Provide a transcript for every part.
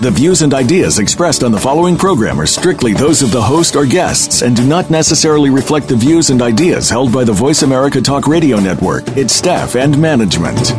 The views and ideas expressed on the following program are strictly those of the host or guests and do not necessarily reflect the views and ideas held by the Voice America Talk Radio Network, its staff, and management.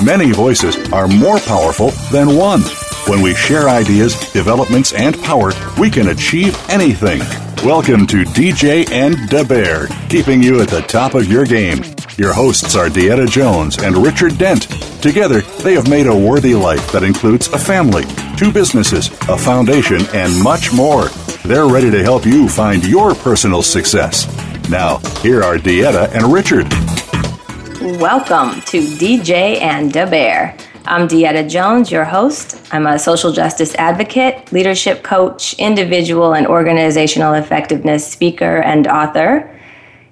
Many voices are more powerful than one. When we share ideas, developments, and power, we can achieve anything. Welcome to DJ and Da Bear, keeping you at the top of your game. Your hosts are DeEtta Jones and Richard Dent. Together, they have made a worthy life that includes a family, two businesses, a foundation, and much more. They're ready to help you find your personal success. Now, here are DeEtta and Richard. Welcome to DJ and Da Bear. I'm DeEtta Jones, your host. I'm a social justice advocate, leadership coach, individual and organizational effectiveness speaker, and author.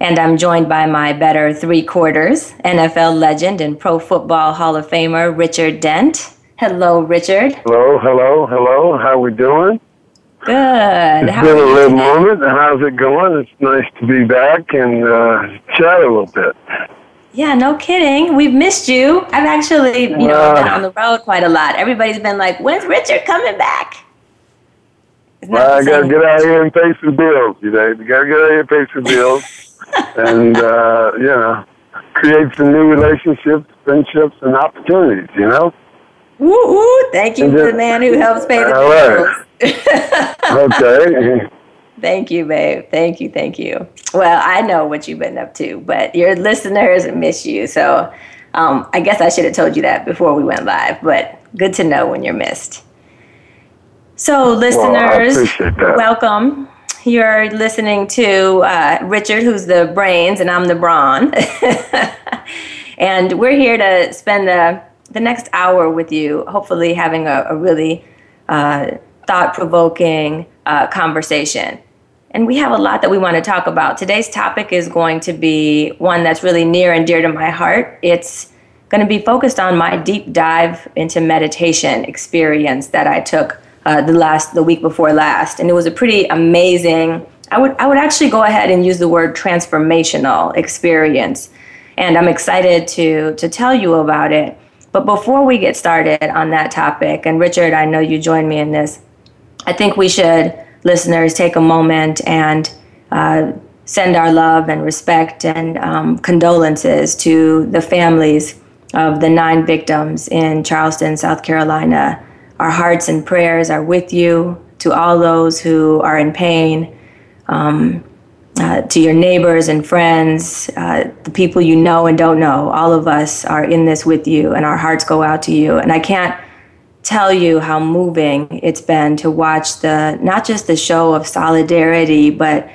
And I'm joined by my better three quarters, NFL legend and Pro Football Hall of Famer Richard Dent. Hello, Richard. Hello, hello, hello. How we doing? Good. It's How been a little moment. How's it going? It's nice to be back and uh, chat a little bit. Yeah, no kidding. We've missed you. I've actually, you know, been on the road quite a lot. Everybody's been like, "When's Richard coming back?" Well, I got to get out here and pay some bills. You know, you got to get out here and pay some bills, and uh, you know, create some new relationships, friendships, and opportunities. You know. Woo! Thank you And for the man who helps pay the All right. bills. Okay. Thank you, babe. Thank you, thank you. Well, I know what you've been up to, but your listeners miss you. So um, I guess I should have told you that before we went live, but good to know when you're missed. So, listeners, that. welcome. You're listening to uh, Richard, who's the brains, and I'm the brawn. and we're here to spend the, the next hour with you, hopefully having a, a really uh, thought provoking uh, conversation. And we have a lot that we want to talk about. Today's topic is going to be one that's really near and dear to my heart. It's going to be focused on my deep dive into meditation experience that I took uh, the last the week before last, and it was a pretty amazing. I would I would actually go ahead and use the word transformational experience, and I'm excited to to tell you about it. But before we get started on that topic, and Richard, I know you joined me in this. I think we should, listeners, take a moment and uh, send our love and respect and um, condolences to the families of the nine victims in Charleston, South Carolina. Our hearts and prayers are with you, to all those who are in pain, um, uh, to your neighbors and friends, uh, the people you know and don't know. All of us are in this with you, and our hearts go out to you. And I can't tell you how moving it's been to watch the not just the show of solidarity but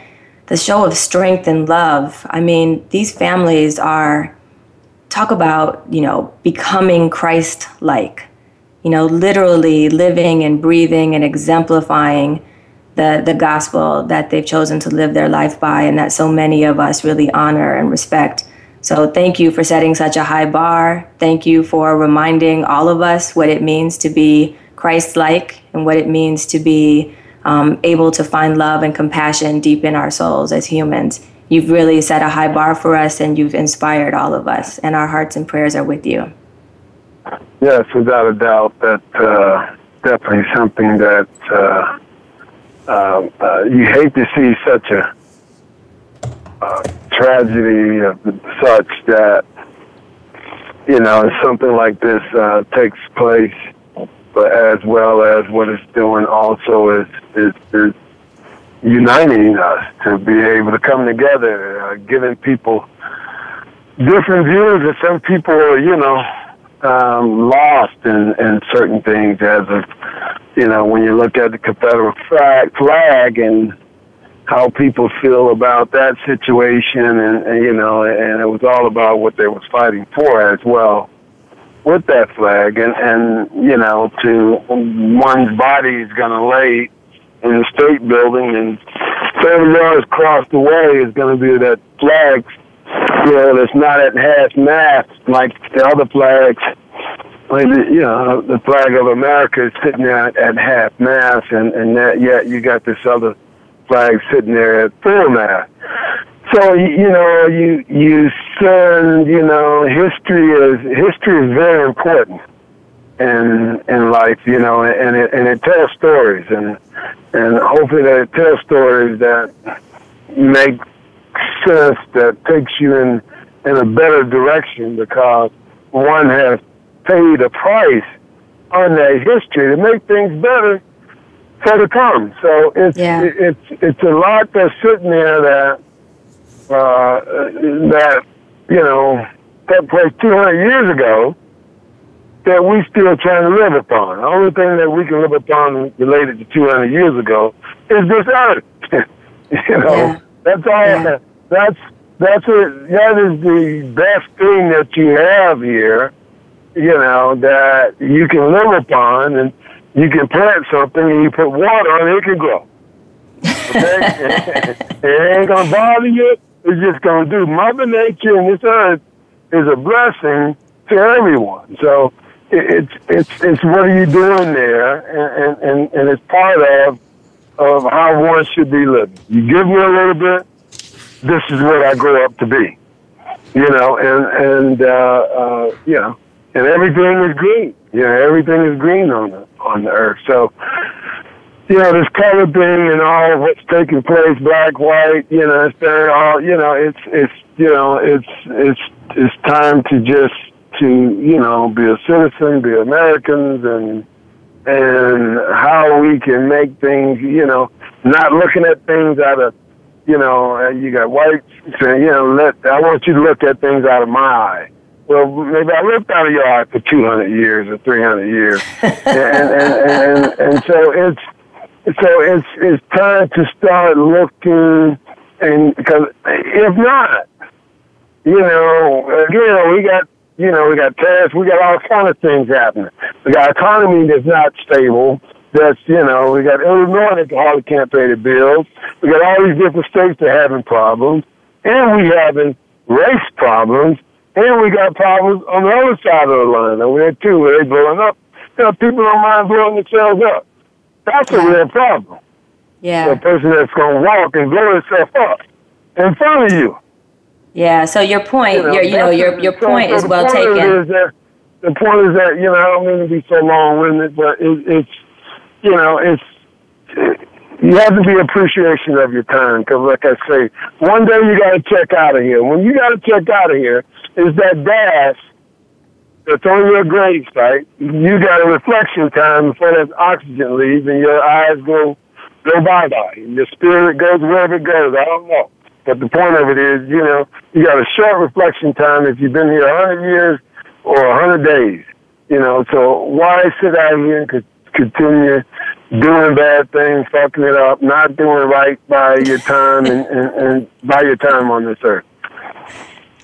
the show of strength and love. I mean these families are talk about you know becoming christ like you know literally living and breathing and exemplifying the the gospel that they've chosen to live their life by and that so many of us really honor and respect so thank you for setting such a high bar. Thank you for reminding all of us what it means to be Christ like and what it means to be um, able to find love and compassion deep in our souls as humans. You've really set a high bar for us and you've inspired all of us, and our hearts and prayers are with you. Yes, without a doubt, that uh, definitely something that uh, uh, uh, you hate to see such a tragedy of such that you know something like this uh, takes place, but as well as what it's doing also is is, is uniting us to be able to come together, uh, giving people different views. And some people are, you know, um, lost in, in certain things as of, you know, when you look at the Confederate flag and how people feel about that situation and, and, you know, and it was all about what they was fighting for as well with that flag and, and you know, to one's body is going to lay in the state building, and seven yards across the way is going to be that flag, you know, that's not at half mast like the other flags. Like the, you know, the flag of America is sitting at, at half mast, and and that, yet you got this other flag sitting there at full. So you know, you you send, you know, history is history is very important in in life, you know, and it and it tells stories, and and hopefully that it tells stories that make sense, that takes you in in a better direction because one has paid a price on that history to make things better for the come. So it's Yeah. it's it's a lot that's sitting there that uh, that you know that place 200 years ago that we still trying to live upon. The only thing that we can live upon related to 200 years ago is this earth. you know, Yeah. that's all. Yeah. That's that's it. That is the best thing that you have here. You know that you can live upon, and you can plant something, and you put water on it, it can grow. Okay, it ain't gonna bother you. It's just gonna do. Mother Nature and this earth is a blessing to everyone. So it, it's it's it's what are you doing there, and, and and and it's part of of how one should be living. You give me a little bit, this is what I grow up to be. You know, and and uh, uh, you know, and everything is green. You know, everything is green on the on the earth. So you know, this color thing and all what's taking place, black, white, you know, it's there all you know, it's it's you know, it's it's it's time to just to, you know, be a citizen, be Americans and and how we can make things, you know, not looking at things out of you know, you got whites saying, you know, let I want you to look at things out of my eye. Well, maybe I lived out of your eye for 200 years or 300 years, and, and, and, and and so it's so it's it's time to start looking, and because if not, you know, again we got you know we got tariffs, we got all kind of things happening. We got economy that's not stable. That's you know we got Illinois that hardly can't pay the bills. We got all these different states that are having problems, and we having race problems, and we got problems on the other side of the line over there too, where they blowing up. You know, people don't mind blowing themselves up. That's a real problem. Yeah. A person that's going to walk and blow himself up in front of you. Yeah. So your point, your, you know, your your point so is well point taken. is that- the point is that you know I don't mean to be so long-winded, but it, it's you know it's you have to be appreciation of your time because, like I say, one day you got to check out of here. When you got to check out of here, is that dash that's on your grave site. You got a reflection time before that oxygen leaves, and your eyes go go bye bye, and your spirit goes wherever it goes. I don't know. But the point of it is, you know, you got a short reflection time if you've been here a hundred years or a hundred days. You know, so why sit out here and co- continue doing bad things, fucking it up, not doing right by your time and, and, and by your time on this earth?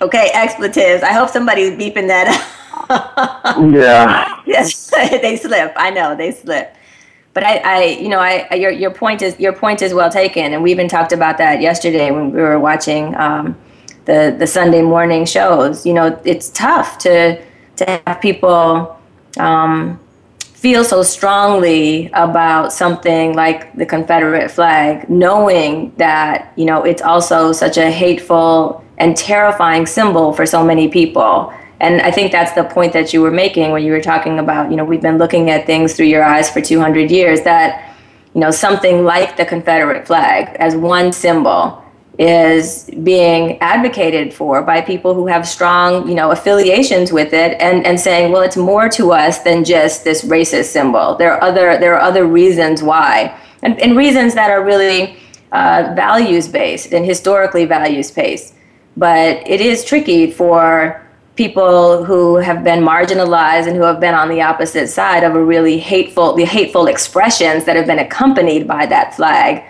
Okay, expletives. I hope somebody's beeping that. Yeah. yes, they slip. I know they slip. But I, I, you know, I, I- your your point is your point is well taken, and we even talked about that yesterday when we were watching um, the the Sunday morning shows. You know, it's tough to to have people um, feel so strongly about something like the Confederate flag, knowing that you know it's also such a hateful and terrifying symbol for so many people. And I think that's the point that you were making when you were talking about, you know, we've been looking at things through your eyes for 200 years. That, you know, something like the Confederate flag as one symbol is being advocated for by people who have strong, you know, affiliations with it and, and saying, well, it's more to us than just this racist symbol. There are other there are other reasons why. And, and reasons that are really uh, values based and historically values based. But it is tricky for people who have been marginalized and who have been on the opposite side of a really hateful the hateful expressions that have been accompanied by that flag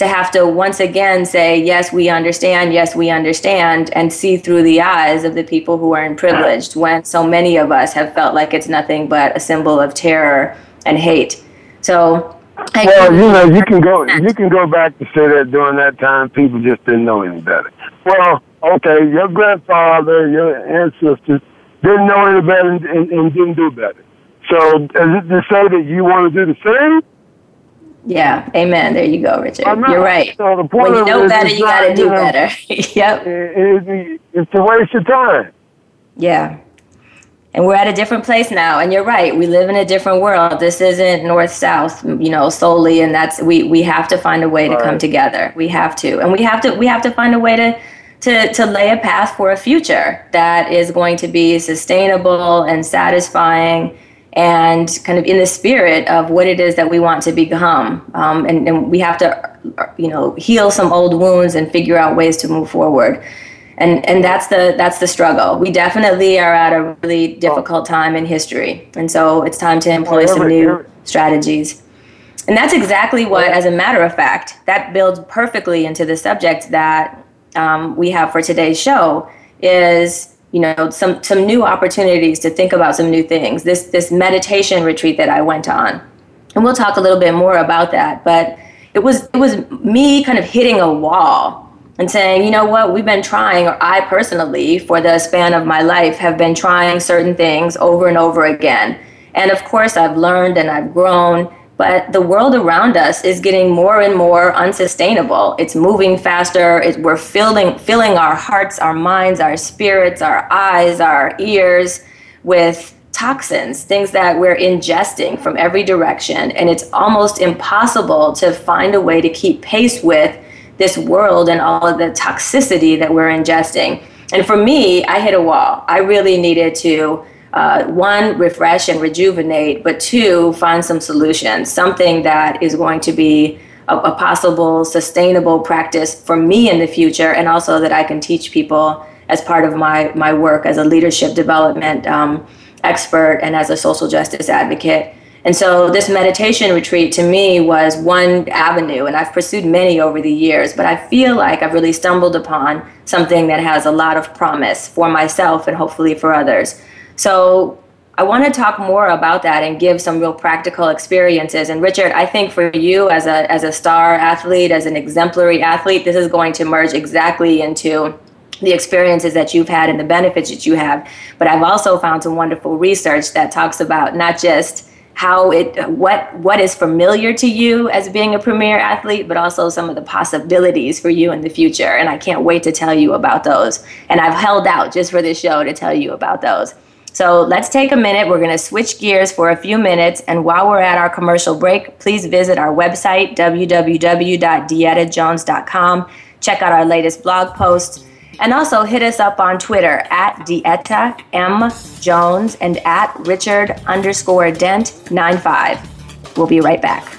to have to once again say, yes, we understand, yes, we understand, and see through the eyes of the people who are in privileged when so many of us have felt like it's nothing but a symbol of terror and hate. So I well, you know, you can go you can go back to say that during that time people just didn't know any better. Well, okay, your grandfather, your ancestors didn't know any better and, and, and didn't do better. So is it to say that you want to do the same? Yeah, amen. There you go, Richard. You're right. So the point when you know better, you got to do you know, better. yep. It, it, it's a waste of time. Yeah. And we're at a different place now. And you're right. We live in a different world. This isn't north south, you know, solely. And that's we we have to find a way to right. come together. We have to, and we have to we have to find a way to to, to lay a path for a future that is going to be sustainable and satisfying and kind of in the spirit of what it is that we want to become. Um, and, and we have to, you know, heal some old wounds and figure out ways to move forward. And, and that's the that's the struggle. We definitely are at a really difficult time in history, and so it's time to employ some new strategies. And that's exactly what, as a matter of fact, that builds perfectly into the subject that um, we have for today's show is you know some some new opportunities to think about some new things. This this meditation retreat that i went on. And we'll talk a little bit more about that but it was it was me kind of hitting a wall and saying you know what? We've been trying or i personally for the span of my life have been trying certain things over and over again. And of course i've learned and i've grown but the world around us is getting more and more unsustainable. It's moving faster. It, we're filling, filling our hearts, our minds, our spirits, our eyes, our ears with toxins, things that we're ingesting from every direction. And it's almost impossible to find a way to keep pace with this world and all of the toxicity that we're ingesting. And for me, I hit a wall. I really needed to uh, one, refresh and rejuvenate, but two, find some solutions, something that is going to be a, a, possible sustainable practice for me in the future, and also that I can teach people as part of my, my work as a leadership development um, expert and as a social justice advocate. And so this meditation retreat to me was one avenue, and I've pursued many over the years, but I feel like I've really stumbled upon something that has a lot of promise for myself and hopefully for others. So I want to talk more about that and give some real practical experiences. And Richard, I think for you as a as a star athlete, as an exemplary athlete, this is going to merge exactly into the experiences that you've had and the benefits that you have. But I've also found some wonderful research that talks about not just how it what what is familiar to you as being a premier athlete but also some of the possibilities for you in the future and i can't wait to tell you about those and i've held out just for this show to tell you about those so let's take a minute. We're going to switch gears for a few minutes. And while we're at our commercial break, please visit our website, www.deettajones.com. Check out our latest blog posts. And also hit us up on Twitter at DeEtta M Jones and at Richard underscore Dent 95. We'll be right back.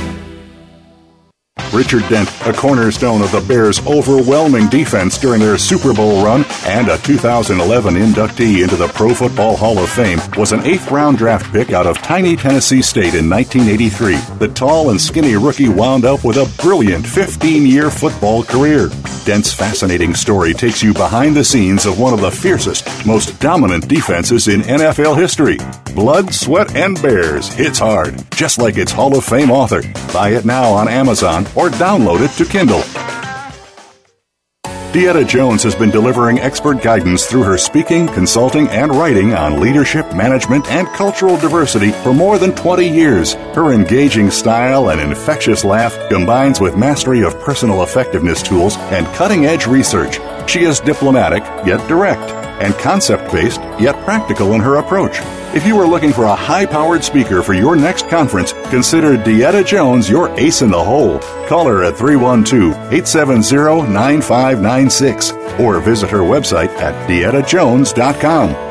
Richard Dent, a cornerstone of the Bears' overwhelming defense during their Super Bowl run and a 2011 inductee into the Pro Football Hall of Fame, was an eighth round draft pick out of tiny Tennessee State in 1983. The tall and skinny rookie wound up with a brilliant 15 year football career. Dent's fascinating story takes you behind the scenes of one of the fiercest, most dominant defenses in NFL history. Blood, Sweat, and Bears hits hard, just like its Hall of Fame author. Buy it now on Amazon or download it to Kindle. DeEtta Jones has been delivering expert guidance through her speaking, consulting, and writing on leadership, management, and cultural diversity for more than 20 years. Her engaging style and infectious laugh combines with mastery of personal effectiveness tools and cutting edge research. She is diplomatic, yet direct, and concept based, yet practical in her approach. If you are looking for a high powered speaker for your next conference, consider DeEtta Jones your ace in the hole. Call her at 312 870 9596 or visit her website at deettajones.com.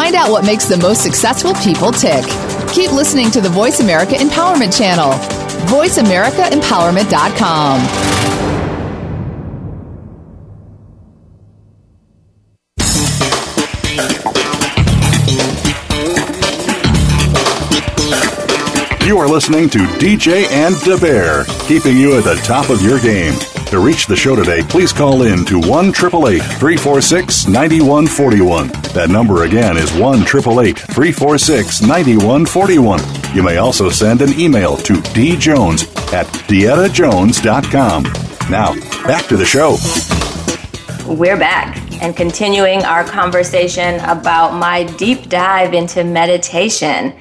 Find out what makes the most successful people tick. Keep listening to the Voice America Empowerment Channel. VoiceAmericaEmpowerment.com. You are listening to DJ and Da Bear, keeping you at the top of your game. To reach the show today, please call in to 1 346 9141. That number again is 1 346 9141. You may also send an email to djones at deettajones.com. Now, back to the show. We're back and continuing our conversation about my deep dive into meditation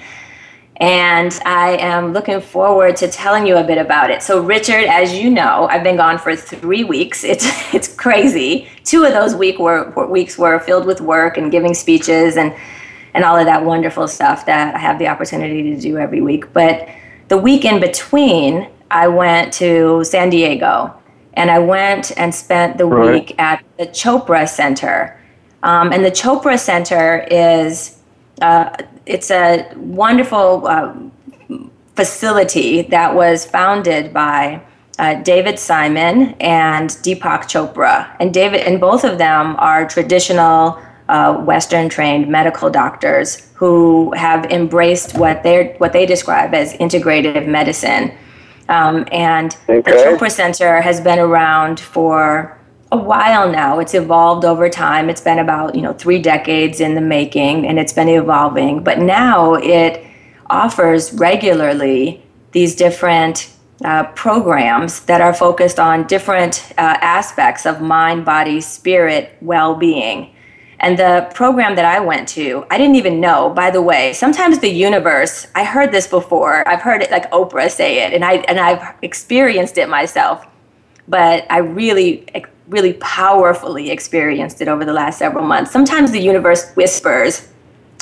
and I am looking forward to telling you a bit about it. So, Richard, as you know, I've been gone for three weeks. It's it's crazy. Two of those week were, weeks were filled with work and giving speeches and and all of that wonderful stuff that I have the opportunity to do every week. But the week in between, I went to San Diego, and I went and spent the right. week at the Chopra Center. Um, and the Chopra Center is uh, it's a wonderful uh, facility that was founded by uh, David Simon and Deepak Chopra, and David and both of them are traditional uh, Western trained medical doctors who have embraced what they what they describe as integrative medicine. Um, and okay. the Chopra Center has been around for a while now. It's evolved over time. It's been about, you know, three decades in the making and it's been evolving. But now it offers regularly these different uh, programs that are focused on different uh, aspects of mind, body, spirit, well being. And the program that I went to, I didn't even know, by the way, sometimes the universe, I heard this before. I've heard it like Oprah say it and I and I've experienced it myself. But I really really powerfully experienced it over the last several months. Sometimes the universe whispers,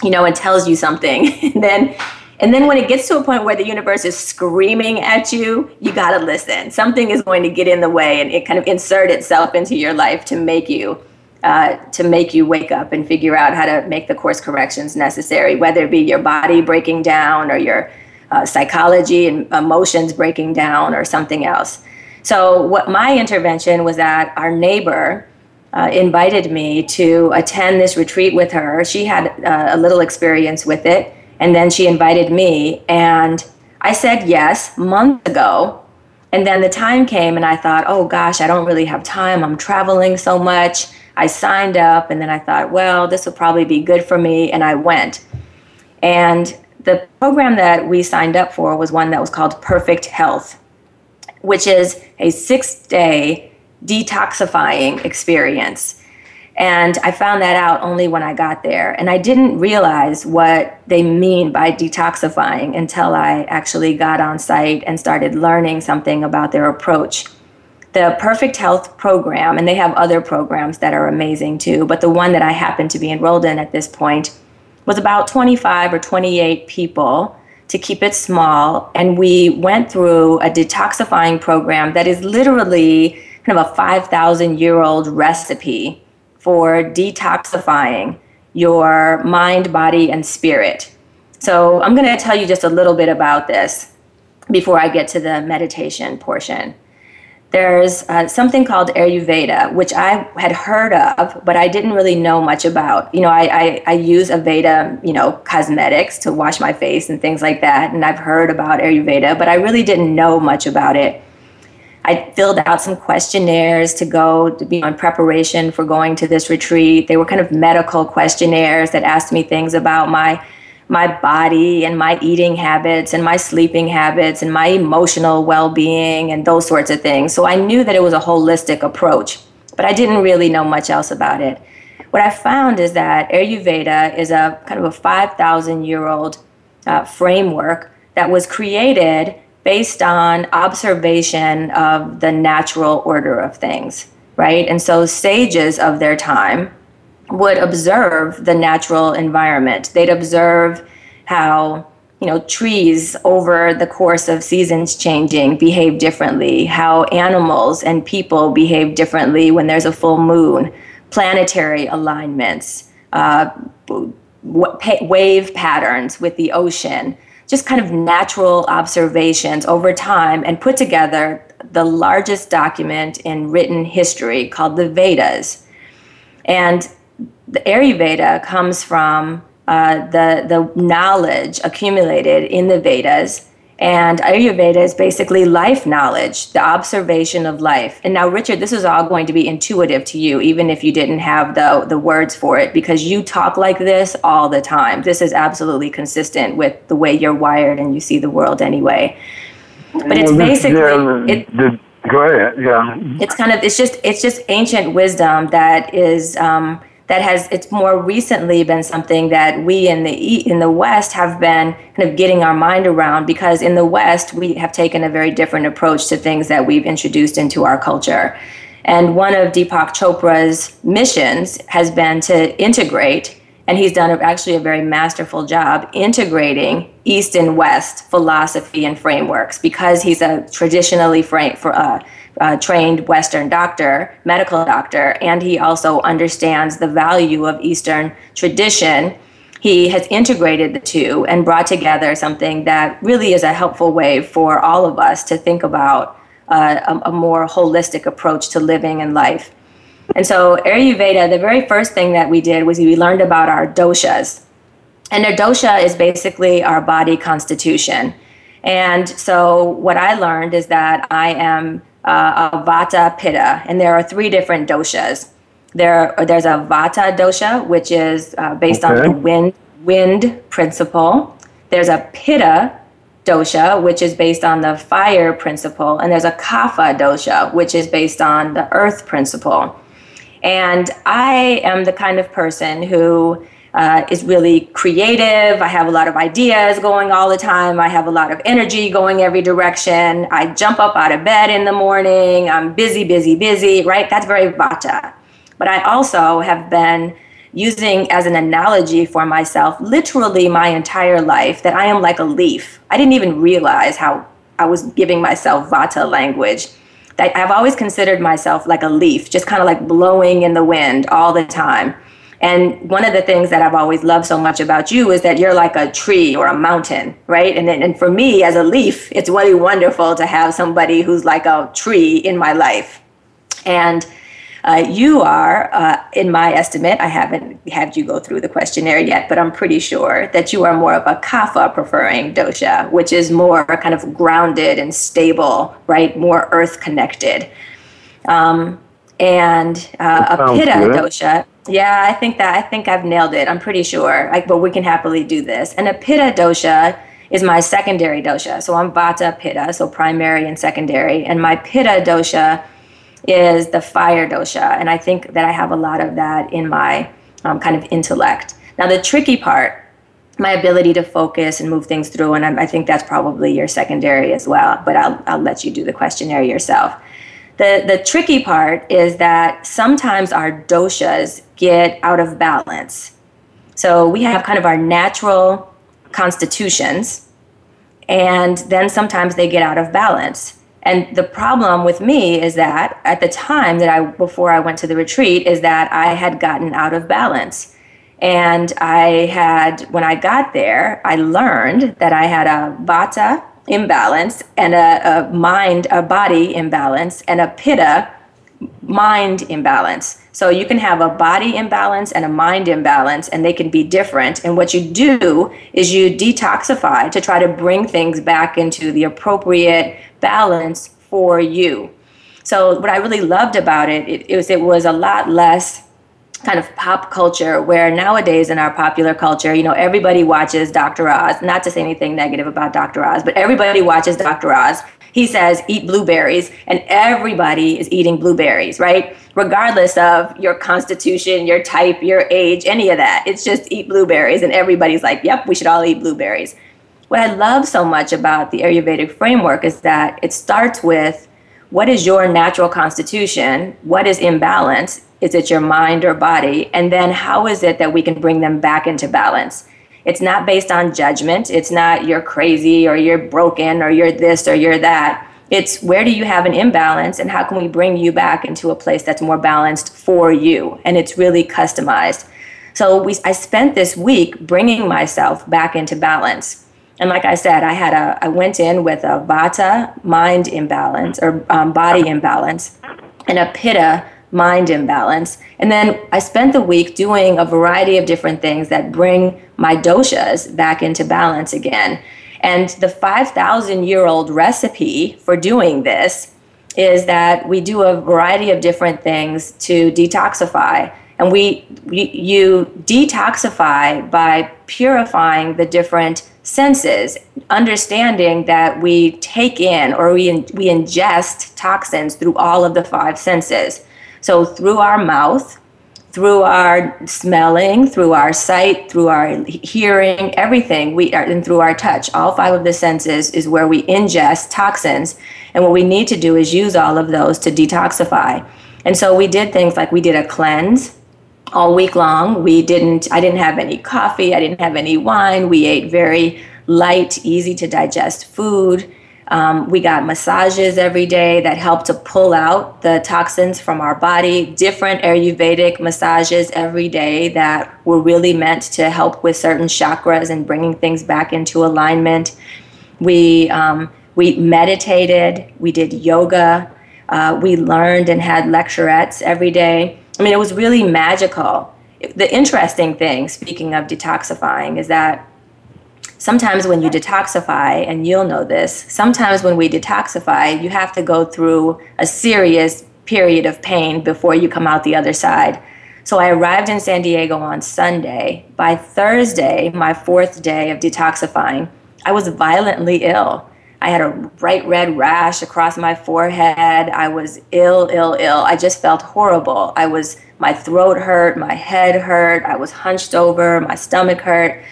you know, and tells you something. and then and then when it gets to a point where the universe is screaming at you, you got to listen. Something is going to get in the way and it kind of insert itself into your life to make you uh, to make you wake up and figure out how to make the course corrections necessary, whether it be your body breaking down or your uh, psychology and emotions breaking down or something else. So, what my intervention was that our neighbor uh, invited me to attend this retreat with her. She had uh, a little experience with it, and then she invited me, and I said yes months ago. And then the time came, and I thought, oh gosh, I don't really have time. I'm traveling so much. I signed up, and then I thought, well, this will probably be good for me, and I went. And the program that we signed up for was one that was called Perfect Health which is a six day detoxifying experience. And I found that out only when I got there. And I didn't realize what they mean by detoxifying until I actually got on site and started learning something about their approach. The Perfect Health program, and they have other programs that are amazing too, but the one that I happened to be enrolled in at this point was about 25 or 28 people to keep it small. And we went through a detoxifying program that is literally kind of a 5,000 year old recipe for detoxifying your mind, body, and spirit. So I'm going to tell you just a little bit about this before I get to the meditation portion there's uh, something called Ayurveda, which I had heard of, but I didn't really know much about. You know, I, I, I, use Aveda, you know, cosmetics to wash my face and things like that. And I've heard about Ayurveda, but I really didn't know much about it. I filled out some questionnaires to go to be on preparation for going to this retreat. They were kind of medical questionnaires that asked me things about my my body and my eating habits and my sleeping habits and my emotional well being and those sorts of things. So I knew that it was a holistic approach, but I didn't really know much else about it. What I found is that Ayurveda is a kind of a 5,000 year old uh, framework that was created based on observation of the natural order of things, right? And so sages of their time would observe the natural environment. They'd observe how you know, trees over the course of seasons changing behave differently, how animals and people behave differently when there's a full moon, planetary alignments, uh, wave patterns with the ocean, just kind of natural observations over time, and put together the largest document in written history called the Vedas. And the Ayurveda comes from uh, the, the knowledge accumulated in the Vedas. And Ayurveda is basically life knowledge, the observation of life. And now, Richard, this is all going to be intuitive to you, even if you didn't have the, the words for it, because you talk like this all the time. This is absolutely consistent with the way you're wired and you see the world anyway. But it's basically. It, go ahead. Yeah. It's kind of, it's just, it's just ancient wisdom that is. Um, that has it's more recently been something that we in the in the West have been kind of getting our mind around because in the West we have taken a very different approach to things that we've introduced into our culture. And one of Deepak Chopra's missions has been to integrate, and he's done actually a very masterful job integrating East and West philosophy and frameworks because he's a traditionally frame for uh, uh, trained Western doctor, medical doctor, and he also understands the value of Eastern tradition. He has integrated the two and brought together something that really is a helpful way for all of us to think about uh, a, a more holistic approach to living and life. And so, Ayurveda, the very first thing that we did was we learned about our doshas. And a dosha is basically our body constitution. And so, what I learned is that I am uh, a vata pitta, and there are three different doshas. There, there's a vata dosha, which is uh, based okay. on the wind wind principle. There's a pitta dosha, which is based on the fire principle, and there's a kapha dosha, which is based on the earth principle. And I am the kind of person who uh, is really creative. I have a lot of ideas going all the time. I have a lot of energy going every direction. I jump up out of bed in the morning. I'm busy, busy, busy, right? That's very vata. But I also have been using as an analogy for myself literally my entire life that I am like a leaf. I didn't even realize how I was giving myself vata language. I've always considered myself like a leaf, just kind of like blowing in the wind all the time. And one of the things that I've always loved so much about you is that you're like a tree or a mountain, right? And and for me as a leaf, it's really wonderful to have somebody who's like a tree in my life. And uh, you are, uh, in my estimate, I haven't had you go through the questionnaire yet, but I'm pretty sure that you are more of a kapha preferring dosha, which is more kind of grounded and stable, right? More earth connected. Um, and uh, a pitta good. dosha yeah, I think that I think I've nailed it. I'm pretty sure. Like, but we can happily do this. And a pitta dosha is my secondary dosha. So I'm vata pitta, so primary and secondary. And my pitta dosha is the fire dosha. And I think that I have a lot of that in my um, kind of intellect. Now, the tricky part, my ability to focus and move things through, and I, I think that's probably your secondary as well. But I'll, I'll let you do the questionnaire yourself. The, the tricky part is that sometimes our doshas get out of balance. So we have kind of our natural constitutions, and then sometimes they get out of balance. And the problem with me is that at the time that I, before I went to the retreat, is that I had gotten out of balance. And I had, when I got there, I learned that I had a vata imbalance and a, a mind, a body imbalance, and a pitta mind imbalance. So you can have a body imbalance and a mind imbalance, and they can be different. And what you do is you detoxify to try to bring things back into the appropriate balance for you. So what I really loved about it, it, it was it was a lot less kind of pop culture where nowadays in our popular culture, you know, everybody watches Dr. Oz. Not to say anything negative about Dr. Oz, but everybody watches Dr. Oz. He says eat blueberries, and everybody is eating blueberries, right? Regardless of your constitution, your type, your age, any of that. It's just eat blueberries, and everybody's like, yep, we should all eat blueberries. What I love so much about the Ayurvedic framework is that it starts with what is your natural constitution? What is imbalance? Is it your mind or body? And then how is it that we can bring them back into balance? It's not based on judgment. It's not you're crazy or you're broken or you're this or you're that. It's where do you have an imbalance and how can we bring you back into a place that's more balanced for you? And it's really customized. So we, I spent this week bringing myself back into balance. And like I said, I had a, I went in with a vata mind imbalance or um, body imbalance and a pitta mind imbalance. And then I spent the week doing a variety of different things that bring my doshas back into balance again. And the 5,000 year old recipe for doing this is that we do a variety of different things to detoxify. And we, we you detoxify by purifying the different senses, understanding that we take in or we, we ingest toxins through all of the five senses. So through our mouth, through our smelling, through our sight, through our hearing, everything we are, and through our touch, all five of the senses is where we ingest toxins. And what we need to do is use all of those to detoxify. And so we did things like we did a cleanse all week long. We didn't I didn't have any coffee, I didn't have any wine. We ate very light, easy to digest food. Um, we got massages every day that helped to pull out the toxins from our body, different Ayurvedic massages every day that were really meant to help with certain chakras and bringing things back into alignment. We, um, we meditated, we did yoga, uh, we learned and had lecturettes every day. I mean, it was really magical. The interesting thing, speaking of detoxifying, is that sometimes when you detoxify, and you'll know this, sometimes when we detoxify, you have to go through a serious period of pain before you come out the other side. So I arrived in San Diego on Sunday. By Thursday, my fourth day of detoxifying, I was violently ill. I had a bright red rash across my forehead. I was ill, ill, ill. I just felt horrible. I was my throat hurt, my head hurt, I was hunched over, my stomach hurt.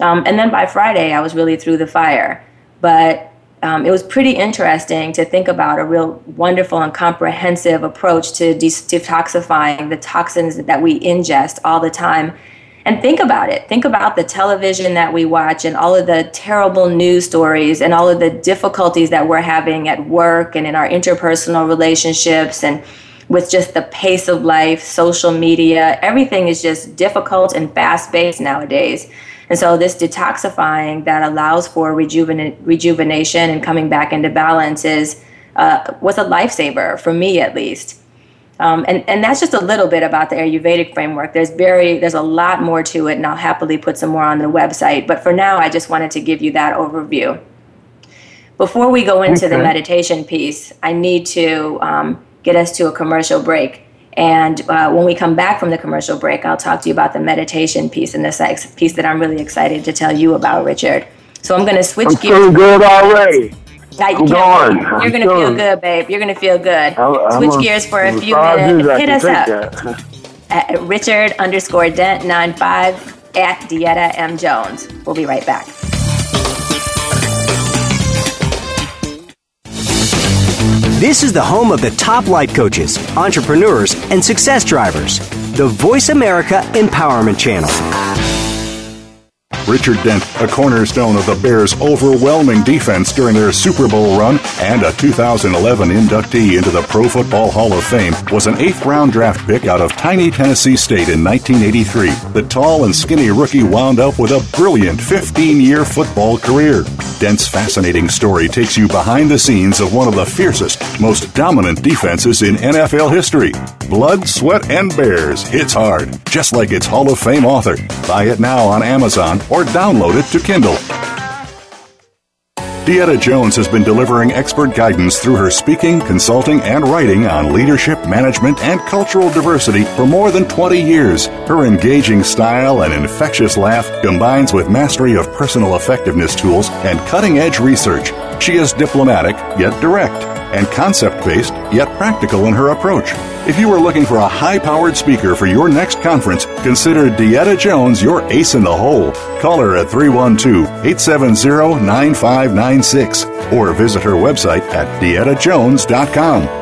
Um, and then by Friday, I was really through the fire. But um, it was pretty interesting to think about a real wonderful and comprehensive approach to detoxifying the toxins that we ingest all the time. And think about it. Think about the television that we watch and all of the terrible news stories and all of the difficulties that we're having at work and in our interpersonal relationships and with just the pace of life, social media. Everything is just difficult and fast paced nowadays. And so this detoxifying that allows for rejuven- rejuvenation and coming back into balance is uh, was a lifesaver for me at least. Um, and, and that's just a little bit about the Ayurvedic framework. There's very there's a lot more to it, and I'll happily put some more on the website. But for now, I just wanted to give you that overview. Before we go into okay. the meditation piece, I need to um, get us to a commercial break. And uh, when we come back from the commercial break, I'll talk to you about the meditation piece and this piece that I'm really excited to tell you about, Richard. So I'm going to switch I'm gears. feeling good already. I'm going. You're going to feel good, babe. You're going to feel good. I'm, switch I'm gears for a few minutes. Hit us up at Richard underscore Dent 95 at DeEtta M Jones. We'll be right back. This is the home of the top life coaches, entrepreneurs, and success drivers. The Voice America Empowerment Channel. Richard Dent, a cornerstone of the Bears' overwhelming defense during their Super Bowl run and a 2011 inductee into the Pro Football Hall of Fame, was an eighth round draft pick out of tiny Tennessee State in 1983. The tall and skinny rookie wound up with a brilliant 15 year football career. Dent's fascinating story takes you behind the scenes of one of the fiercest, most dominant defenses in NFL history. Blood, Sweat, and Bears hits hard, just like its Hall of Fame author. Buy it now on Amazon or download it to Kindle. DeEtta Jones has been delivering expert guidance through her speaking, consulting, and writing on leadership, management, and cultural diversity for more than 20 years. Her engaging style and infectious laugh combines with mastery of personal effectiveness tools and cutting edge research. She is diplomatic, yet direct and concept based, yet practical in her approach. If you are looking for a high powered speaker for your next conference, consider DeEtta Jones your ace in the hole. Call her at 312 870 9596 or visit her website at deettajones.com.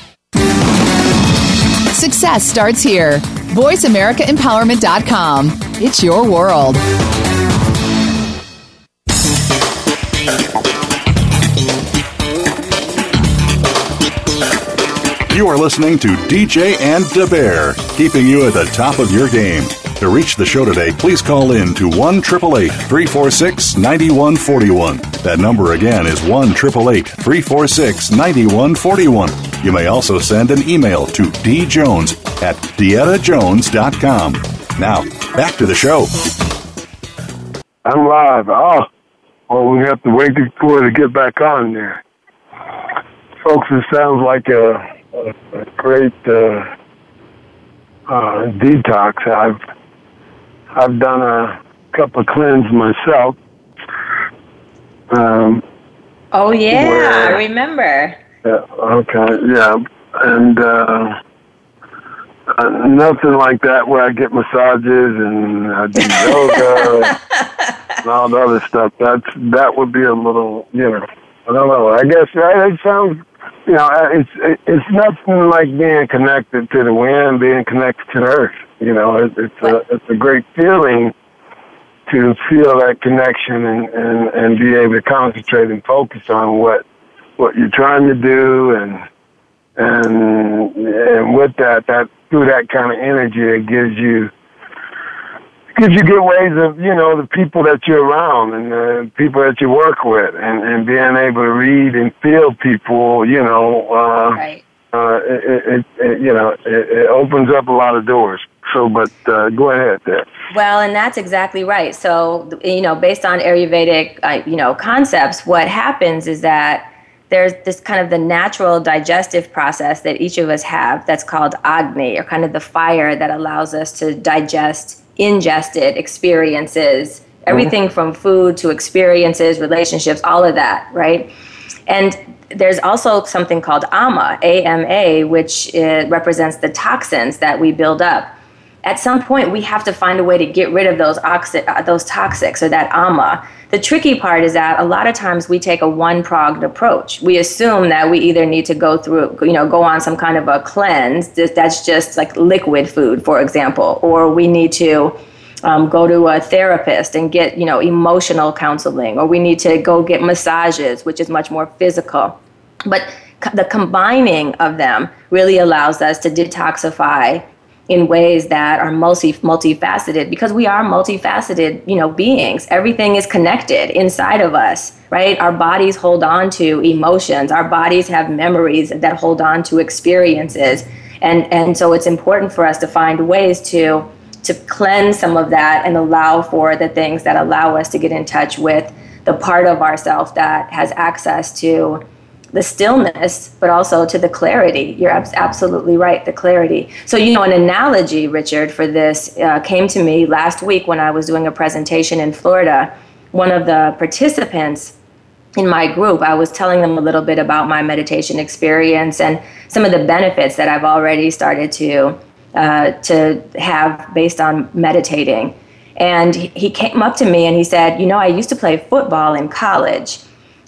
Success starts here. VoiceAmericaEmpowerment.com. It's your world. You are listening to DJ and Da Bear, keeping you at the top of your game. To reach the show today, please call in to 1 888 346 9141. That number again is 1 346 9141. You may also send an email to djones at deettajones.com. Now, back to the show. I'm live. Oh, well, we have to wait for it to get back on there. Folks, it sounds like a a, a great uh, uh, detox. I've I've done a couple of cleanses myself. Um, oh yeah, where, I remember. Yeah. Okay. Yeah, and uh, uh, nothing like that where I get massages and I do yoga and all the other stuff. That's that would be a little, you know. I don't know. I guess right, it sounds you know, uh, it's it's nothing like being connected to the wind, being connected to the earth. You know, it, it's a it's a great feeling to feel that connection and, and and be able to concentrate and focus on what what you're trying to do and and and with that that through that kind of energy it gives you gives you good ways of you know the people that you're around and the people that you work with and and being able to read and feel people you know uh right. uh it, it, it you know it, it opens up a lot of doors. So but uh go ahead there. Well and that's exactly right. So you know based on ayurvedic uh, you know concepts what happens is that there's this kind of the natural digestive process that each of us have that's called agni or kind of the fire that allows us to digest ingested experiences, everything from food to experiences, relationships, all of that, right? And there's also something called AMA, AMA, which uh, represents the toxins that we build up. At some point, we have to find a way to get rid of those oxi- uh, those toxics or that AMA. The tricky part is that a lot of times we take a one pronged approach. We assume that we either need to go through, you know, go on some kind of a cleanse that's just like liquid food, for example, or we need to um, go to a therapist and get, you know, emotional counseling, or we need to go get massages, which is much more physical. But the combining of them really allows us to detoxify in ways that are multi multifaceted because we are multifaceted you know beings. Everything is connected inside of us right? Our bodies hold on to emotions. Our bodies have memories that hold on to experiences. And and so it's important for us to find ways to to cleanse some of that and allow for the things that allow us to get in touch with the part of ourself that has access to the stillness, but also to the clarity. You're ab- absolutely right, the clarity. So, you know, an analogy, Richard, for this uh, came to me last week when I was doing a presentation in Florida. One of the participants in my group, I was telling them a little bit about my meditation experience and some of the benefits that I've already started to uh, to have based on meditating. And he came up to me and he said, "You know, I used to play football in college."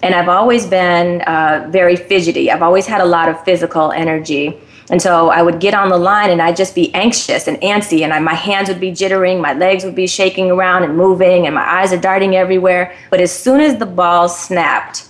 And I've always been uh, very fidgety. I've always had a lot of physical energy. And so I would get on the line and I'd just be anxious and antsy, and I, my hands would be jittering, my legs would be shaking around and moving, and my eyes are darting everywhere. But as soon as the ball snapped,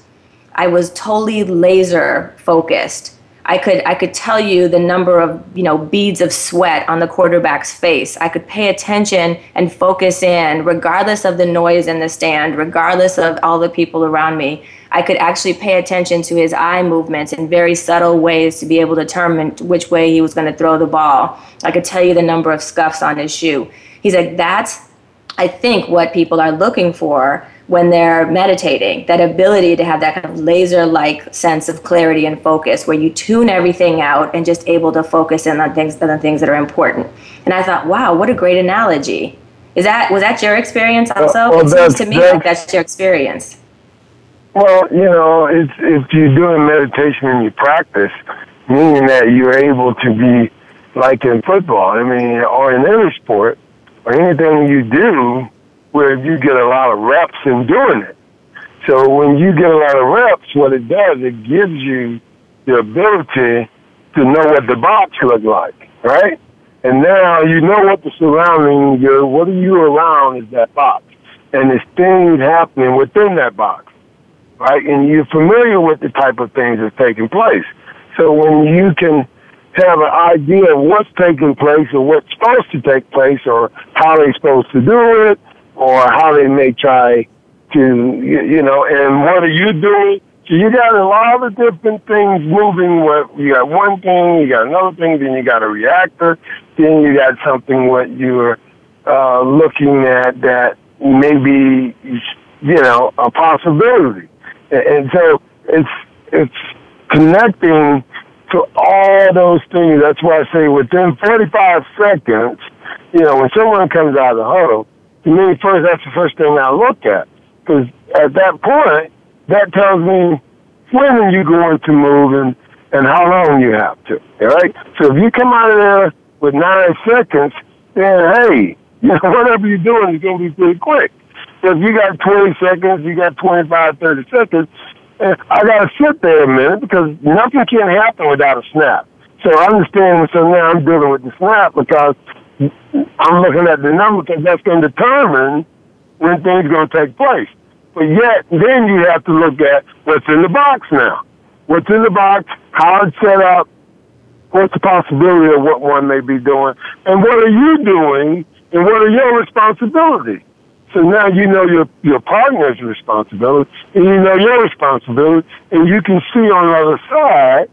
I was totally laser focused. I could I could tell you the number of you know beads of sweat on the quarterback's face. I could pay attention and focus in, regardless of the noise in the stand, regardless of all the people around me. I could actually pay attention to his eye movements in very subtle ways to be able to determine which way he was going to throw the ball. I could tell you the number of scuffs on his shoe. He's like, that's, I think, what people are looking for when they're meditating. That ability to have that kind of laser like sense of clarity and focus where you tune everything out and just able to focus in on things on the things that are important. And i thought wow what a great analogy. Is that was that your experience also? Well, well, it seems to me like that's your experience well you know it's if you're doing meditation and you practice meaning that you're able to be like in football i mean or in any sport or anything you do where you get a lot of reps in doing it. So when you get a lot of reps, what it does, it gives you the ability to know what the box looks like, right? And now you know what the surrounding, your, what are you around is that box. And there's things happening within that box, right? And you're familiar with the type of things that's taking place. So when you can have an idea of what's taking place or what's supposed to take place or how they're supposed to do it or how they may try to, you know, and what are you doing? So you got a lot of different things moving. What you got one thing, you got another thing, then you got a reactor, then you got something what you're uh, looking at that may be, you know, a possibility. And so it's it's connecting to all those things. That's why I say within 45 seconds, you know, when someone comes out of the huddle, to me, first, that's the first thing I look at. Because at that point, that tells me when are you going to move and, and how long you have to. All right? So if you come out of there with nine seconds, then hey, you know, whatever you're doing is going to be pretty quick. So if you got 20 seconds, you got 25, 30 seconds, I got to sit there a minute because nothing can happen without a snap. So I understand. So now I'm dealing with the snap because I'm looking at the number because that's going to determine when things are going to take place. But yet, then you have to look at what's in the box now. What's in the box, how it's set up, what's the possibility of what one may be doing, and what are you doing, and what are your responsibilities. So now you know your your partner's responsibility, and you know your responsibility, and you can see on the other side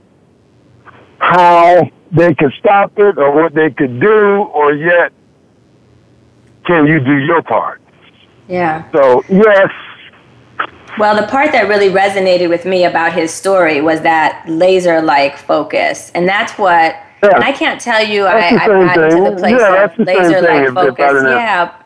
how they could stop it or what they could do, or yet can you do your part? Yeah. So, yes. Well, the part that really resonated with me about his story was that laser like focus. And that's what, yeah. and I can't tell you, I, I've gotten thing. to the place yeah, of laser like focus. Yeah.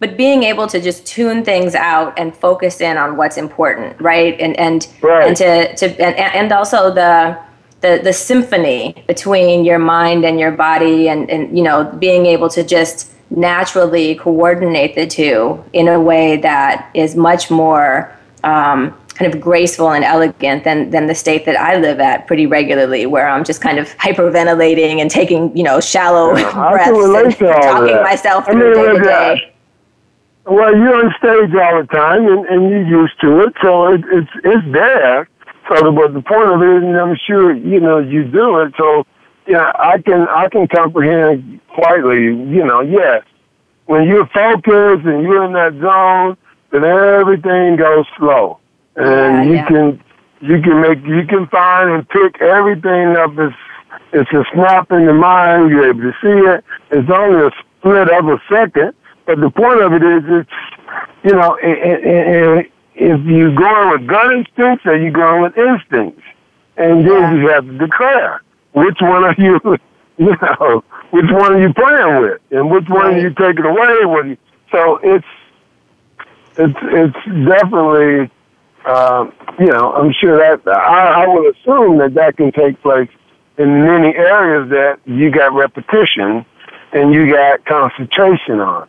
But being able to just tune things out and focus in on what's important, right? And and right. and to to and, and also the the the symphony between your mind and your body and and you know being able to just naturally coordinate the two in a way that is much more um, kind of graceful and elegant than than the state that I live at pretty regularly, where I'm just kind of hyperventilating and taking you know shallow yeah, breaths and talking myself through I mean, day to day. Well, you're on stage all the time, and, and you're used to it, so it, it's it's there. So, but the point of it is, and I'm sure you know you do it. So, yeah, I can I can comprehend quietly. You know, yes, when you're focused and you're in that zone, then everything goes slow, and yeah, you yeah. can you can make you can find and pick everything up. It's it's a snap in the mind. You're able to see it. It's only a split of a second, but the point of it is, it's you know, if you going with gut instincts or you going with instincts, and then you have to declare which one are you, you know, which one are you playing with, and which one are you taking away with you. So it's it's it's definitely, um, you know, I'm sure that I, I would assume that that can take place in many areas that you got repetition and you got concentration on.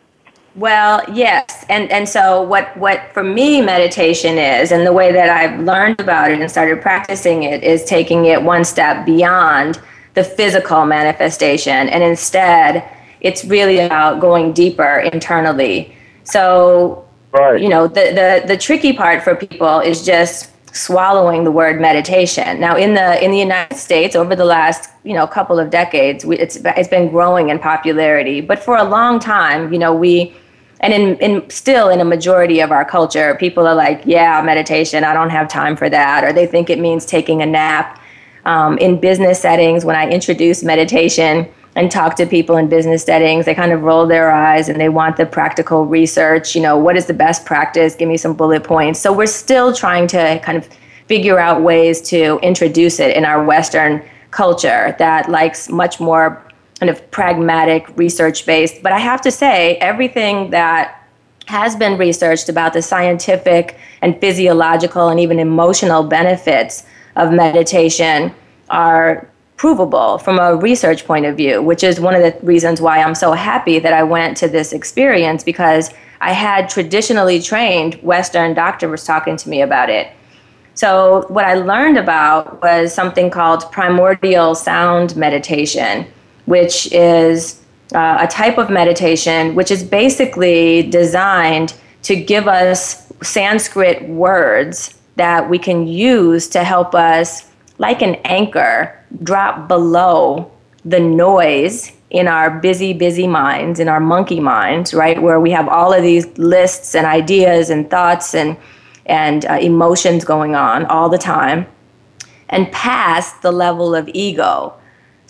Well, yes. And and so what what for me meditation is and the way that I've learned about it and started practicing it is taking it one step beyond the physical manifestation and instead it's really about going deeper internally. So right. you know, the, the the tricky part for people is just swallowing the word meditation. Now in the in the United States over the last, you know, couple of decades, we, it's it's been growing in popularity, but for a long time, you know, we and in, in still in a majority of our culture people are like yeah meditation i don't have time for that or they think it means taking a nap um, in business settings when i introduce meditation and talk to people in business settings, they kind of roll their eyes and they want the practical research. You know, what is the best practice? Give me some bullet points. So we're still trying to kind of figure out ways to introduce it in our Western culture that likes much more kind of pragmatic, research based. But I have to say, everything that has been researched about the scientific and physiological and even emotional benefits of meditation are provable from a research point of view, which is one of the reasons why I'm so happy that I went to this experience because I had traditionally trained Western doctors talking to me about it. So, what I learned about was something called primordial sound meditation, which is uh, a type of meditation which is basically designed to give us Sanskrit words that we can use to help us, like an anchor, drop below the noise in our busy, busy minds, in our monkey minds, right, where we have all of these lists and ideas and thoughts and and uh, emotions going on all the time, and past the level of ego.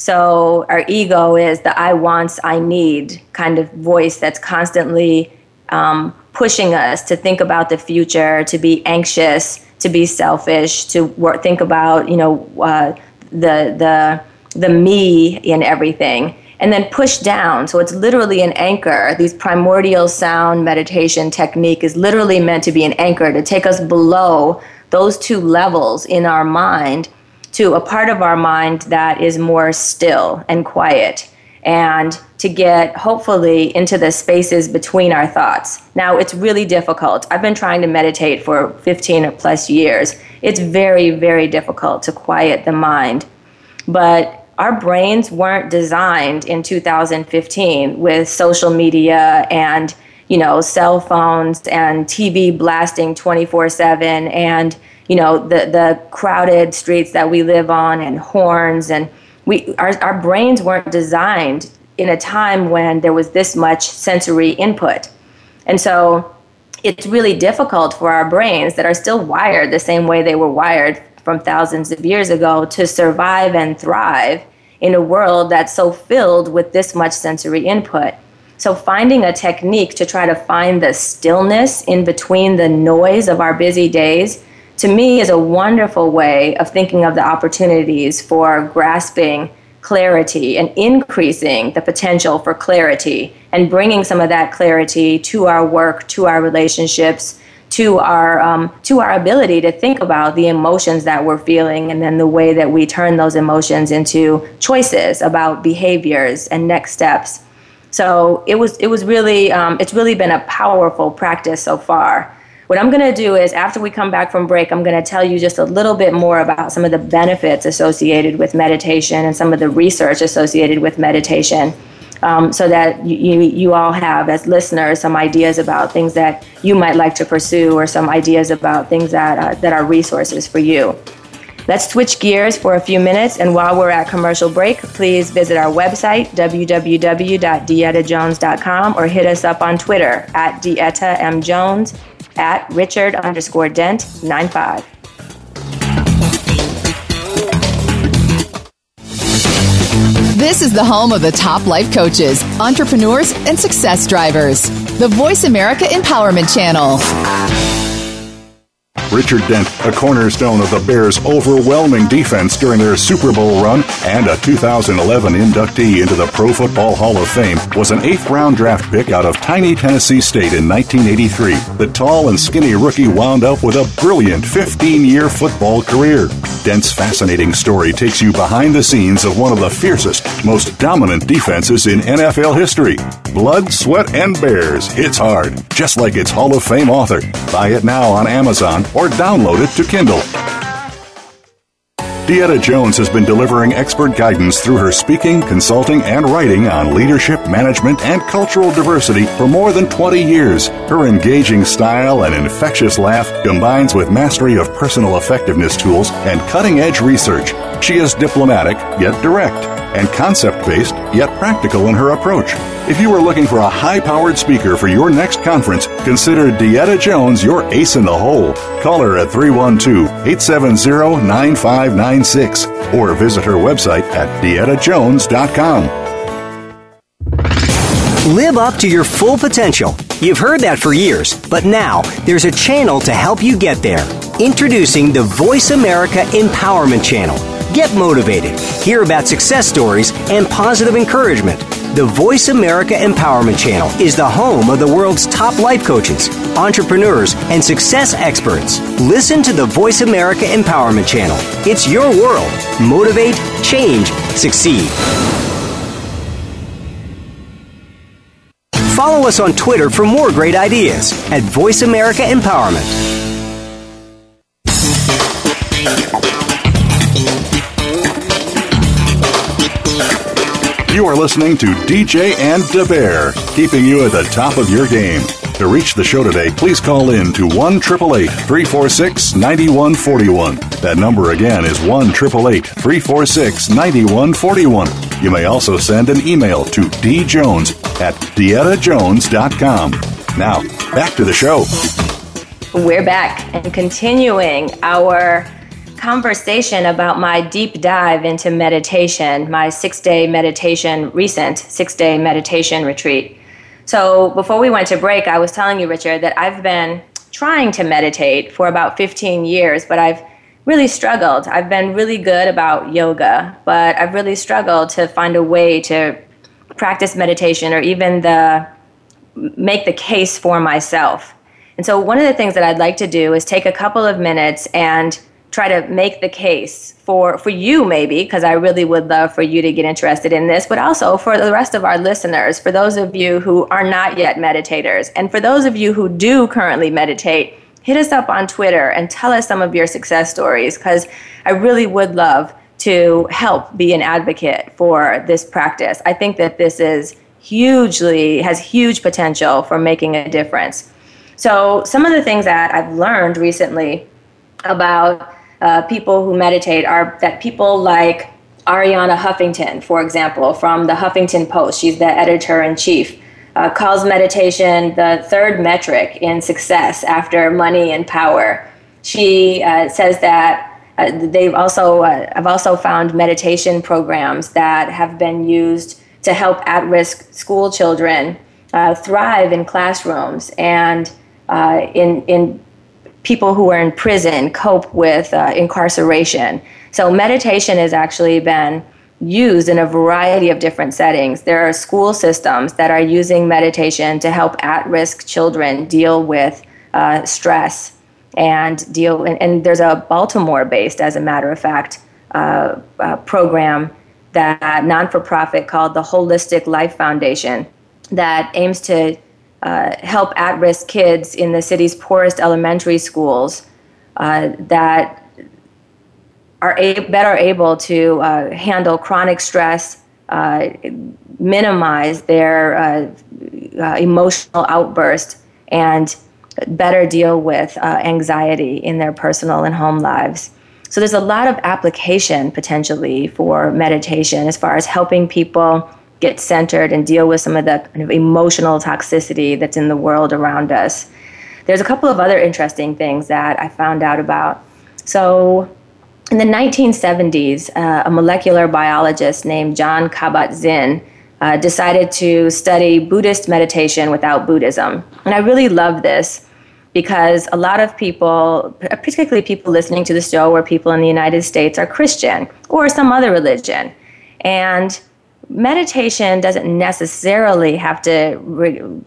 So our ego is the I wants, I need kind of voice that's constantly um, pushing us to think about the future, to be anxious, to be selfish, to think about you know uh, the the the me in everything and then push down. So it's literally an anchor. These primordial sound meditation technique is literally meant to be an anchor to take us below those two levels in our mind to a part of our mind that is more still and quiet and to get hopefully into the spaces between our thoughts. Now, it's really difficult. I've been trying to meditate for 15 or plus years. It's very, very difficult to quiet the mind. But our brains weren't designed in 2015 with social media and you know cell phones and TV blasting 24/7 and you know the the crowded streets that we live on and horns and we our, our brains weren't designed in a time when there was this much sensory input. And so it's really difficult for our brains that are still wired the same way they were wired from thousands of years ago to survive and thrive in a world that's so filled with this much sensory input. So, finding a technique to try to find the stillness in between the noise of our busy days, to me, is a wonderful way of thinking of the opportunities for grasping clarity and increasing the potential for clarity and bringing some of that clarity to our work, to our relationships, to our um, to our ability to think about the emotions that we're feeling and then the way that we turn those emotions into choices about behaviors and next steps. So it was it was really um, it's really been a powerful practice so far. What I'm going to do is, after we come back from break, I'm going to tell you just a little bit more about some of the benefits associated with meditation and some of the research associated with meditation. Um, so that you, you all have, as listeners, some ideas about things that you might like to pursue or some ideas about things that, uh, that are resources for you. Let's switch gears for a few minutes, and while we're at commercial break, please visit our website, www.deettajones.com, or hit us up on Twitter at dieta at Richard underscore Dent 95. This is the home of the top life coaches, entrepreneurs, and success drivers. The Voice America Empowerment Channel. Richard Dent, a cornerstone of the Bears' overwhelming defense during their Super Bowl run and a 2011 inductee into the Pro Football Hall of Fame, was an eighth round draft pick out of tiny Tennessee State in 1983. The tall and skinny rookie wound up with a brilliant 15 year football career. Dent's fascinating story takes you behind the scenes of one of the fiercest, most dominant defenses in NFL history. Blood, Sweat, and Bears hits hard, just like its Hall of Fame author. Buy it now on Amazon or download it to Kindle. DeEtta Jones has been delivering expert guidance through her speaking, consulting, and writing on leadership, management, and cultural diversity for more than 20 years. Her engaging style and infectious laugh combines with mastery of personal effectiveness tools and cutting edge research. She is diplomatic, yet direct and concept based, yet practical in her approach. If you are looking for a high powered speaker for your next conference, consider DeEtta Jones your ace in the hole. Call her at 312 870 9596 or visit her website at deettajones.com. Live up to your full potential. You've heard that for years, but now there's a channel to help you get there. Introducing the Voice America Empowerment Channel. Get motivated, hear about success stories, and positive encouragement. The Voice America Empowerment Channel is the home of the world's top life coaches, entrepreneurs, and success experts. Listen to the Voice America Empowerment Channel. It's your world. Motivate, change, succeed. Follow us on Twitter for more great ideas at Voice America Empowerment. You are listening to DJ and Da Bear, keeping you at the top of your game. To reach the show today, please call in to 1 346 9141. That number again is 1 346 9141. You may also send an email to djones at deettajones.com. Now, back to the show. We're back and continuing our conversation about my deep dive into meditation, my six day meditation, recent six day meditation retreat. So before we went to break, I was telling you, Richard, that I've been trying to meditate for about 15 years, but I've really struggled. I've been really good about yoga, but I've really struggled to find a way to practice meditation or even the make the case for myself. And so one of the things that I'd like to do is take a couple of minutes and try to make the case for for you maybe because I really would love for you to get interested in this but also for the rest of our listeners for those of you who are not yet meditators and for those of you who do currently meditate hit us up on Twitter and tell us some of your success stories because I really would love to help be an advocate for this practice. I think that this is hugely has huge potential for making a difference. So some of the things that I've learned recently about uh, people who meditate are that people like Arianna Huffington, for example, from the Huffington Post, she's the editor in chief, uh, calls meditation the third metric in success after money and power. She uh, says that uh, they've also uh, I've also found meditation programs that have been used to help at-risk school children uh, thrive in classrooms and in in people who are in prison cope with uh, incarceration. So, meditation has actually been used in a variety of different settings. There are school systems that are using meditation to help at risk children deal with uh, stress and deal. And, and, there's a Baltimore based, as a matter of fact, uh, uh program that non for profit called the Holistic Life Foundation that aims to uh, help at risk kids in the city's poorest elementary schools uh, that are a- better able to uh, handle chronic stress, uh, minimize their uh, uh, emotional outburst, and better deal with anxiety in their personal and home lives. So, there's a lot of application potentially for meditation as far as helping people get centered and deal with some of the kind of emotional toxicity that's in the world around us. There's a couple of other interesting things that I found out about. So, in the 1970s, uh, a molecular biologist named John Kabat-Zinn uh, decided to study Buddhist meditation without Buddhism. And I really love this because a lot of people, particularly people listening to the show or people in the United States, are Christian or some other religion. And meditation doesn't necessarily have to,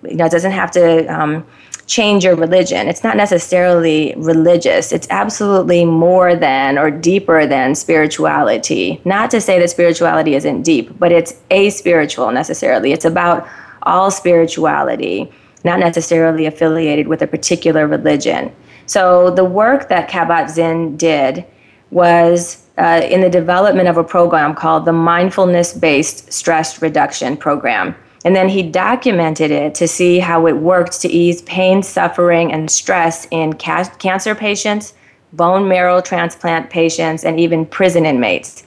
you know, doesn't have to um, change your religion. It's not necessarily religious. It's absolutely more than or deeper than spirituality. Not to say that spirituality isn't deep, but it's a spiritual necessarily. It's about all spirituality, not necessarily affiliated with a particular religion. So the work that Kabat-Zinn did was uh, in the development of a program called the Mindfulness Based Stress Reduction Program. And then he documented it to see how it worked to ease pain, suffering, and stress in ca- cancer patients, bone marrow transplant patients, and even prison inmates.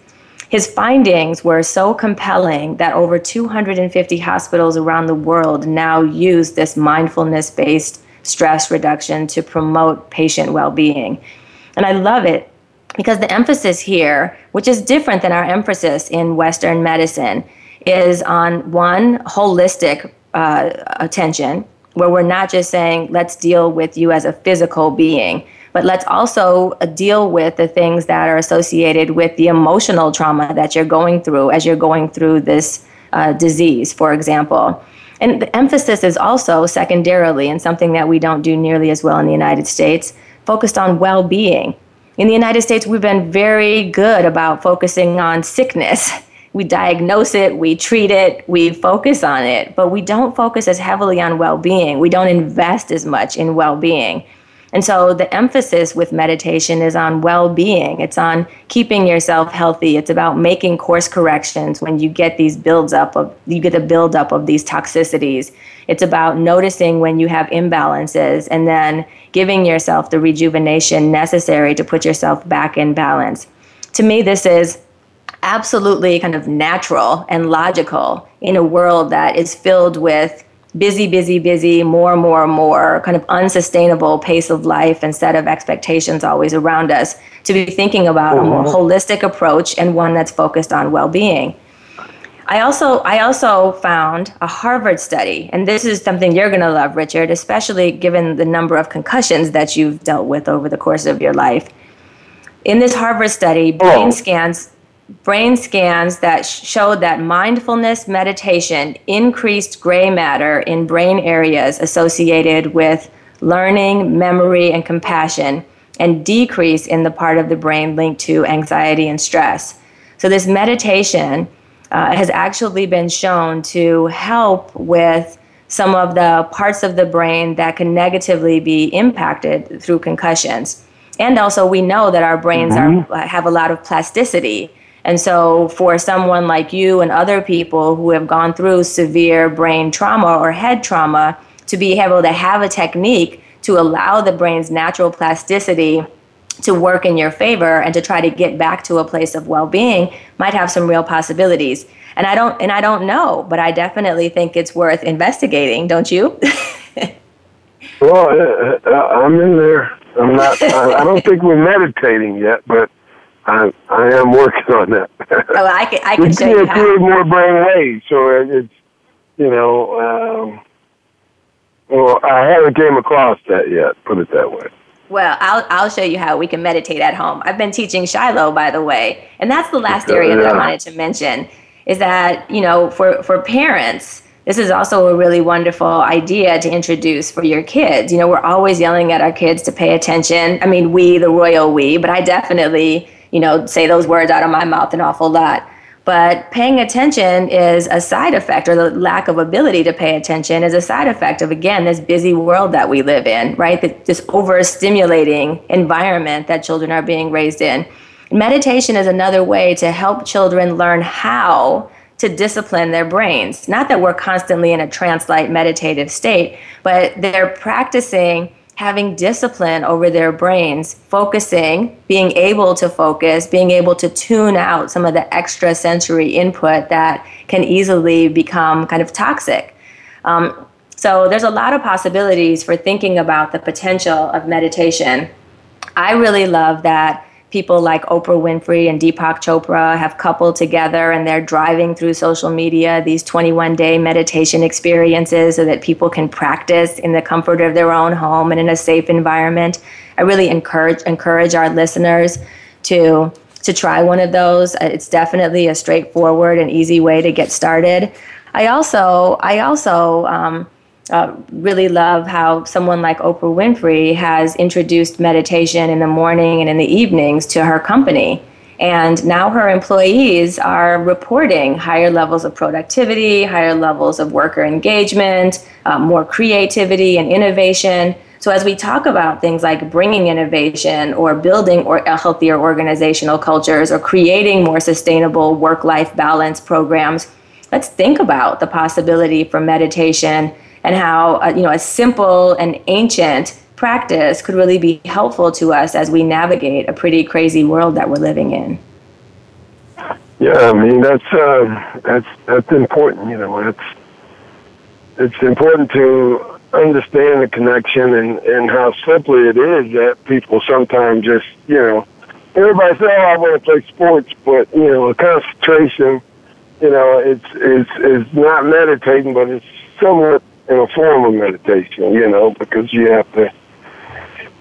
His findings were so compelling that over 250 hospitals around the world now use this mindfulness based stress reduction to promote patient well being. And I love it because the emphasis here, which is different than our emphasis in Western medicine, is on one holistic uh, attention, where we're not just saying, let's deal with you as a physical being, but let's also uh, deal with the things that are associated with the emotional trauma that you're going through as you're going through this uh, disease, for example. And the emphasis is also secondarily, and something that we don't do nearly as well in the United States, focused on well being. In the United States, we've been very good about focusing on sickness. We diagnose it, we treat it, we focus on it, but we don't focus as heavily on well being. We don't invest as much in well being. And so the emphasis with meditation is on well being. It's on keeping yourself healthy. It's about making course corrections when you get these builds up of you get a buildup of these toxicities. It's about noticing when you have imbalances and then giving yourself the rejuvenation necessary to put yourself back in balance. To me, this is absolutely kind of natural and logical in a world that is filled with busy, busy, busy, more, and more, and more, kind of unsustainable pace of life and set of expectations always around us, to be thinking about a more mm-hmm. holistic approach and one that's focused on well being. I also, I also found a Harvard study, and this is something you're going to love, Richard, especially given the number of concussions that you've dealt with over the course of your life. In this Harvard study, brain oh. scans brain scans that showed that mindfulness meditation increased gray matter in brain areas associated with learning, memory, and compassion, and decrease in the part of the brain linked to anxiety and stress. So, this meditation uh, has actually been shown to help with some of the parts of the brain that can negatively be impacted through concussions. And also, we know that our brains mm-hmm. are, have a lot of plasticity. And so, for someone like you and other people who have gone through severe brain trauma or head trauma, to be able to have a technique to allow the brain's natural plasticity to work in your favor and to try to get back to a place of well-being might have some real possibilities. And I don't and I don't know, but I definitely think it's worth investigating, don't you? well, uh, uh, I'm in there. I'm not. I, I don't think we're meditating yet, but I I am working on that. oh, I can I can show you how. more brain waves, so it's you know. Um, well, I haven't came across that yet. Put it that way. Well, I'll I'll show you how we can meditate at home. I've been teaching Shiloh, by the way, and that's the last area yeah. that I wanted to mention. Is that you know for for parents this is also a really wonderful idea to introduce for your kids. You know, we're always yelling at our kids to pay attention. I mean, we, the royal we, but I definitely you know, say those words out of my mouth an awful lot. But paying attention is a side effect, or the lack of ability to pay attention is a side effect of, again, this busy world that we live in, right? This overstimulating environment that children are being raised in. Meditation is another way to help children learn how to discipline their brains. Not that we're constantly in a trance like meditative state, but they're practicing having discipline over their brains, focusing, being able to focus, being able to tune out some of the extra sensory input that can easily become kind of toxic. Um, so there's a lot of possibilities for thinking about the potential of meditation. I really love that people like Oprah Winfrey and Deepak Chopra have coupled together and they're driving through social media these 21 day meditation experiences so that people can practice in the comfort of their own home and in a safe environment. I really encourage encourage our listeners to to try one of those. It's definitely a straightforward and easy way to get started. I also I also um, uh, really love how someone like Oprah Winfrey has introduced meditation in the morning and in the evenings to her company. And now her employees are reporting higher levels of productivity, higher levels of worker engagement, uh, more creativity and innovation. So, as we talk about things like bringing innovation or building or healthier organizational cultures or creating more sustainable work life balance programs, let's think about the possibility for meditation and how uh, you know a simple and ancient practice could really be helpful to us as we navigate a pretty crazy world that we're living in. Yeah, I mean that's uh, that's that's important. You know, it's it's important to understand the connection and and how simply it is that people sometimes just you know everybody says "Oh, I want to play sports," but you know, a concentration, you know, it's it's it's not meditating, but it's somewhat in a form of meditation, you know, because you have to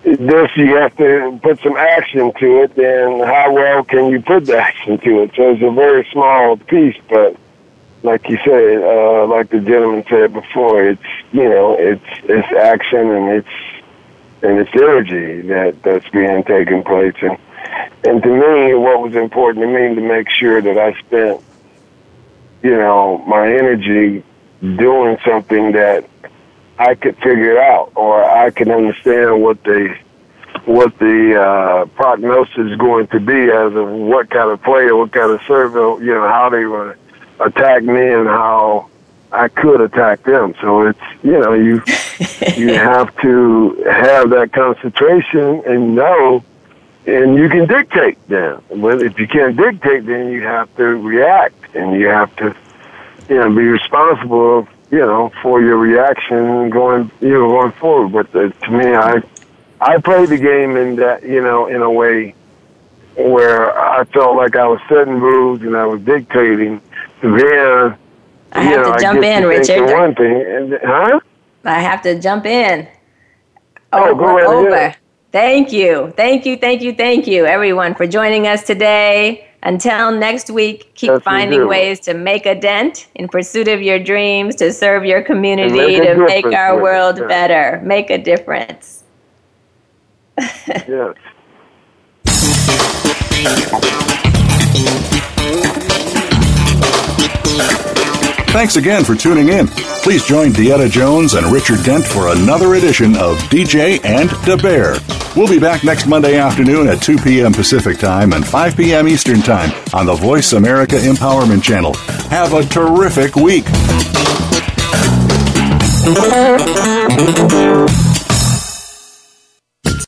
this you have to put some action to it, then how well can you put the action to it? So it's a very small piece, but like you said, uh, like the gentleman said before, it's you know, it's it's action and it's and it's energy that that's being taken place, and and to me, what was important to me to make sure that I spent, you know, my energy doing something that I could figure out or I could understand what the what the uh, prognosis is going to be as of what kind of player, what kind of server, you know, how they to attack me and how I could attack them. So it's you know you you have to have that concentration and know, and you can dictate then. But if you can't dictate, then you have to react and you have to you know be responsible you know, for your reaction going, you know, going forward. But uh, to me, I, I played the game in that, you know, in a way where I felt like I was setting rules and I was dictating. Then, I have know, to jump in, Richard. One thing, and, huh? I have to jump in. Oh, go right over. ahead. Thank you, thank you, thank you, thank you, everyone, for joining us today. Until next week, keep Yes, finding ways to make a dent in pursuit of your dreams, to serve your community, make to make our with world yeah. better. Make a difference. Yes. Thanks again for tuning in. Please join Deetta Jones and Richard Dent for another edition of DJ and the Bear. We'll be back next Monday afternoon at 2 p.m. Pacific Time and 5 p.m. Eastern Time on the Voice America Empowerment Channel. Have a terrific week.